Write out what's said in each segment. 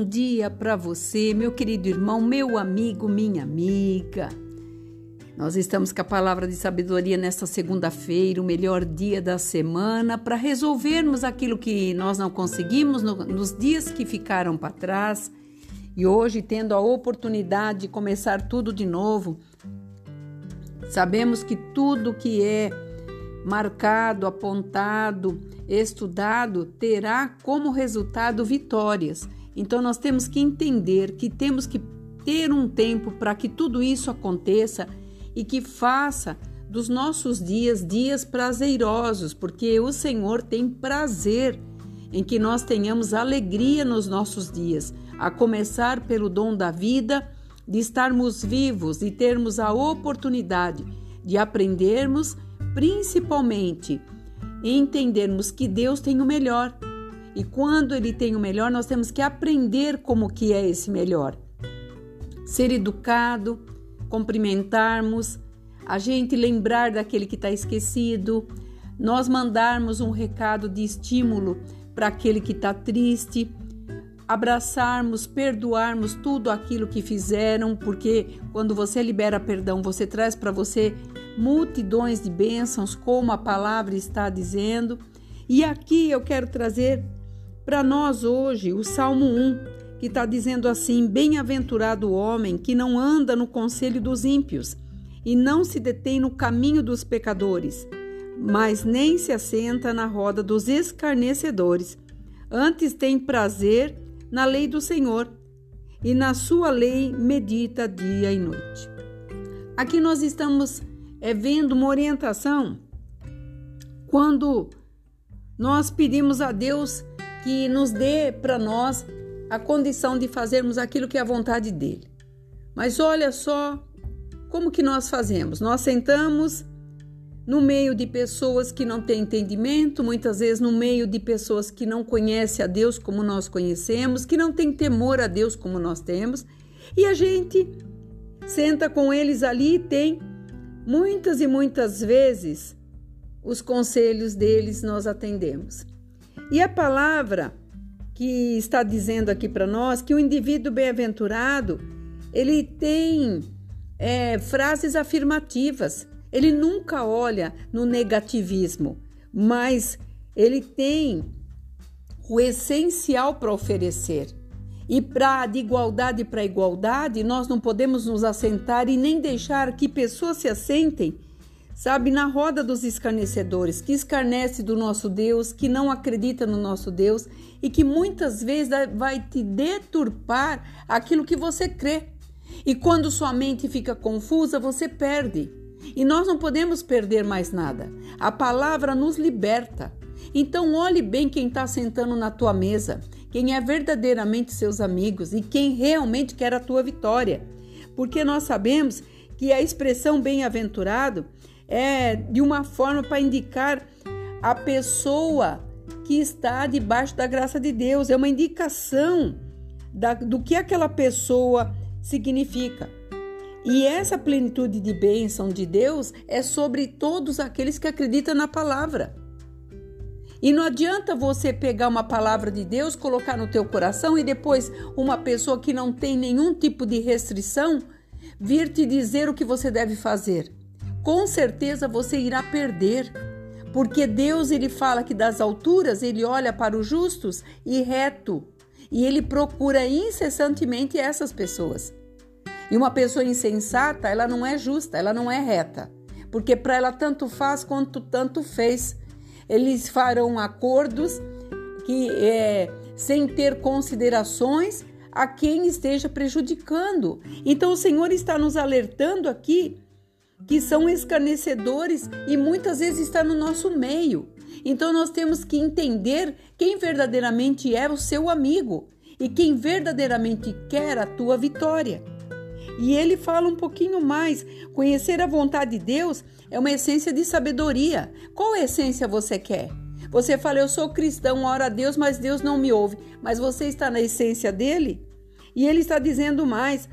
bom dia para você, meu querido irmão, meu amigo, minha amiga. Nós estamos com a palavra de sabedoria nesta segunda-feira, o melhor dia da semana, para resolvermos aquilo que nós não conseguimos no, nos dias que ficaram para trás. E hoje, tendo a oportunidade de começar tudo de novo, sabemos que tudo que é marcado, apontado, estudado, terá como resultado vitórias. Então nós temos que entender que temos que ter um tempo para que tudo isso aconteça e que faça dos nossos dias dias prazerosos, porque o Senhor tem prazer em que nós tenhamos alegria nos nossos dias, a começar pelo dom da vida, de estarmos vivos e termos a oportunidade de aprendermos principalmente entendermos que Deus tem o melhor. E quando ele tem o melhor, nós temos que aprender como que é esse melhor. Ser educado, cumprimentarmos, a gente lembrar daquele que está esquecido, nós mandarmos um recado de estímulo para aquele que está triste, abraçarmos, perdoarmos tudo aquilo que fizeram, porque quando você libera perdão, você traz para você multidões de bênçãos, como a palavra está dizendo. E aqui eu quero trazer para nós hoje o Salmo 1, que está dizendo assim: Bem-aventurado o homem que não anda no conselho dos ímpios e não se detém no caminho dos pecadores, mas nem se assenta na roda dos escarnecedores. Antes tem prazer na lei do Senhor e na sua lei medita dia e noite. Aqui nós estamos é vendo uma orientação quando nós pedimos a Deus que nos dê para nós a condição de fazermos aquilo que é a vontade dele. Mas olha só como que nós fazemos. Nós sentamos no meio de pessoas que não têm entendimento, muitas vezes no meio de pessoas que não conhecem a Deus como nós conhecemos, que não têm temor a Deus como nós temos, e a gente senta com eles ali e tem Muitas e muitas vezes os conselhos deles nós atendemos. E a palavra que está dizendo aqui para nós que o indivíduo bem-aventurado ele tem é, frases afirmativas. Ele nunca olha no negativismo, mas ele tem o essencial para oferecer. E para de igualdade para igualdade, nós não podemos nos assentar e nem deixar que pessoas se assentem, sabe, na roda dos escarnecedores, que escarnece do nosso Deus, que não acredita no nosso Deus e que muitas vezes vai te deturpar aquilo que você crê. E quando sua mente fica confusa, você perde. E nós não podemos perder mais nada. A palavra nos liberta. Então olhe bem quem está sentando na tua mesa quem é verdadeiramente seus amigos e quem realmente quer a tua vitória. Porque nós sabemos que a expressão bem-aventurado é de uma forma para indicar a pessoa que está debaixo da graça de Deus, é uma indicação da, do que aquela pessoa significa. E essa plenitude de bênção de Deus é sobre todos aqueles que acreditam na palavra. E não adianta você pegar uma palavra de Deus, colocar no teu coração e depois uma pessoa que não tem nenhum tipo de restrição vir te dizer o que você deve fazer. Com certeza você irá perder, porque Deus ele fala que das alturas ele olha para os justos e reto, e ele procura incessantemente essas pessoas. E uma pessoa insensata, ela não é justa, ela não é reta, porque para ela tanto faz quanto tanto fez eles farão acordos que é, sem ter considerações a quem esteja prejudicando. Então o Senhor está nos alertando aqui que são escarnecedores e muitas vezes está no nosso meio. Então nós temos que entender quem verdadeiramente é o seu amigo e quem verdadeiramente quer a tua vitória. E ele fala um pouquinho mais: conhecer a vontade de Deus é uma essência de sabedoria. Qual essência você quer? Você fala, eu sou cristão, ora a Deus, mas Deus não me ouve. Mas você está na essência dele? E ele está dizendo mais: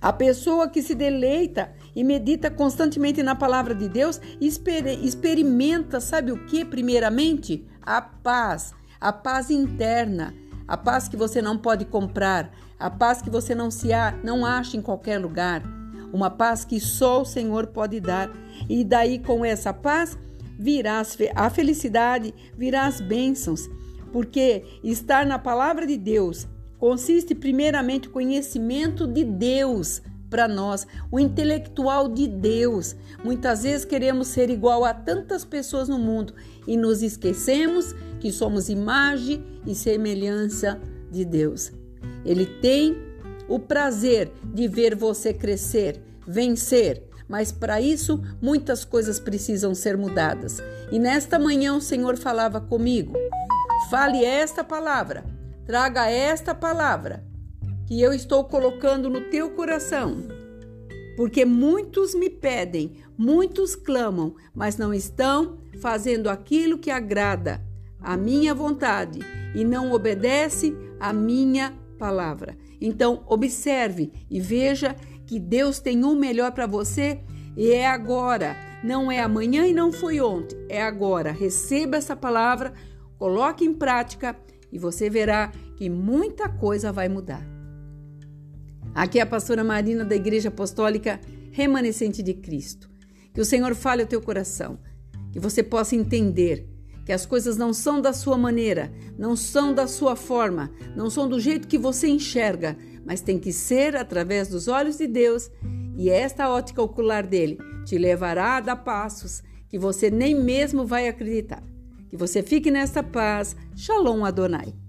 a pessoa que se deleita e medita constantemente na palavra de Deus, experimenta, sabe o que, primeiramente? A paz, a paz interna, a paz que você não pode comprar, a paz que você não se a, não acha em qualquer lugar, uma paz que só o Senhor pode dar. E daí com essa paz virá a felicidade, virá as bênçãos, porque estar na palavra de Deus consiste primeiramente no conhecimento de Deus para nós, o intelectual de Deus. Muitas vezes queremos ser igual a tantas pessoas no mundo e nos esquecemos que somos imagem e semelhança de Deus. Ele tem o prazer de ver você crescer, vencer, mas para isso muitas coisas precisam ser mudadas. E nesta manhã o Senhor falava comigo: fale esta palavra, traga esta palavra que eu estou colocando no teu coração. Porque muitos me pedem, muitos clamam, mas não estão fazendo aquilo que agrada a minha vontade e não obedece a minha palavra. Então, observe e veja que Deus tem um melhor para você e é agora. Não é amanhã e não foi ontem, é agora. Receba essa palavra, coloque em prática e você verá que muita coisa vai mudar. Aqui é a pastora Marina da Igreja Apostólica Remanescente de Cristo. Que o Senhor fale ao teu coração, que você possa entender que as coisas não são da sua maneira, não são da sua forma, não são do jeito que você enxerga, mas tem que ser através dos olhos de Deus e esta ótica ocular dele te levará a dar passos que você nem mesmo vai acreditar. Que você fique nesta paz. Shalom Adonai.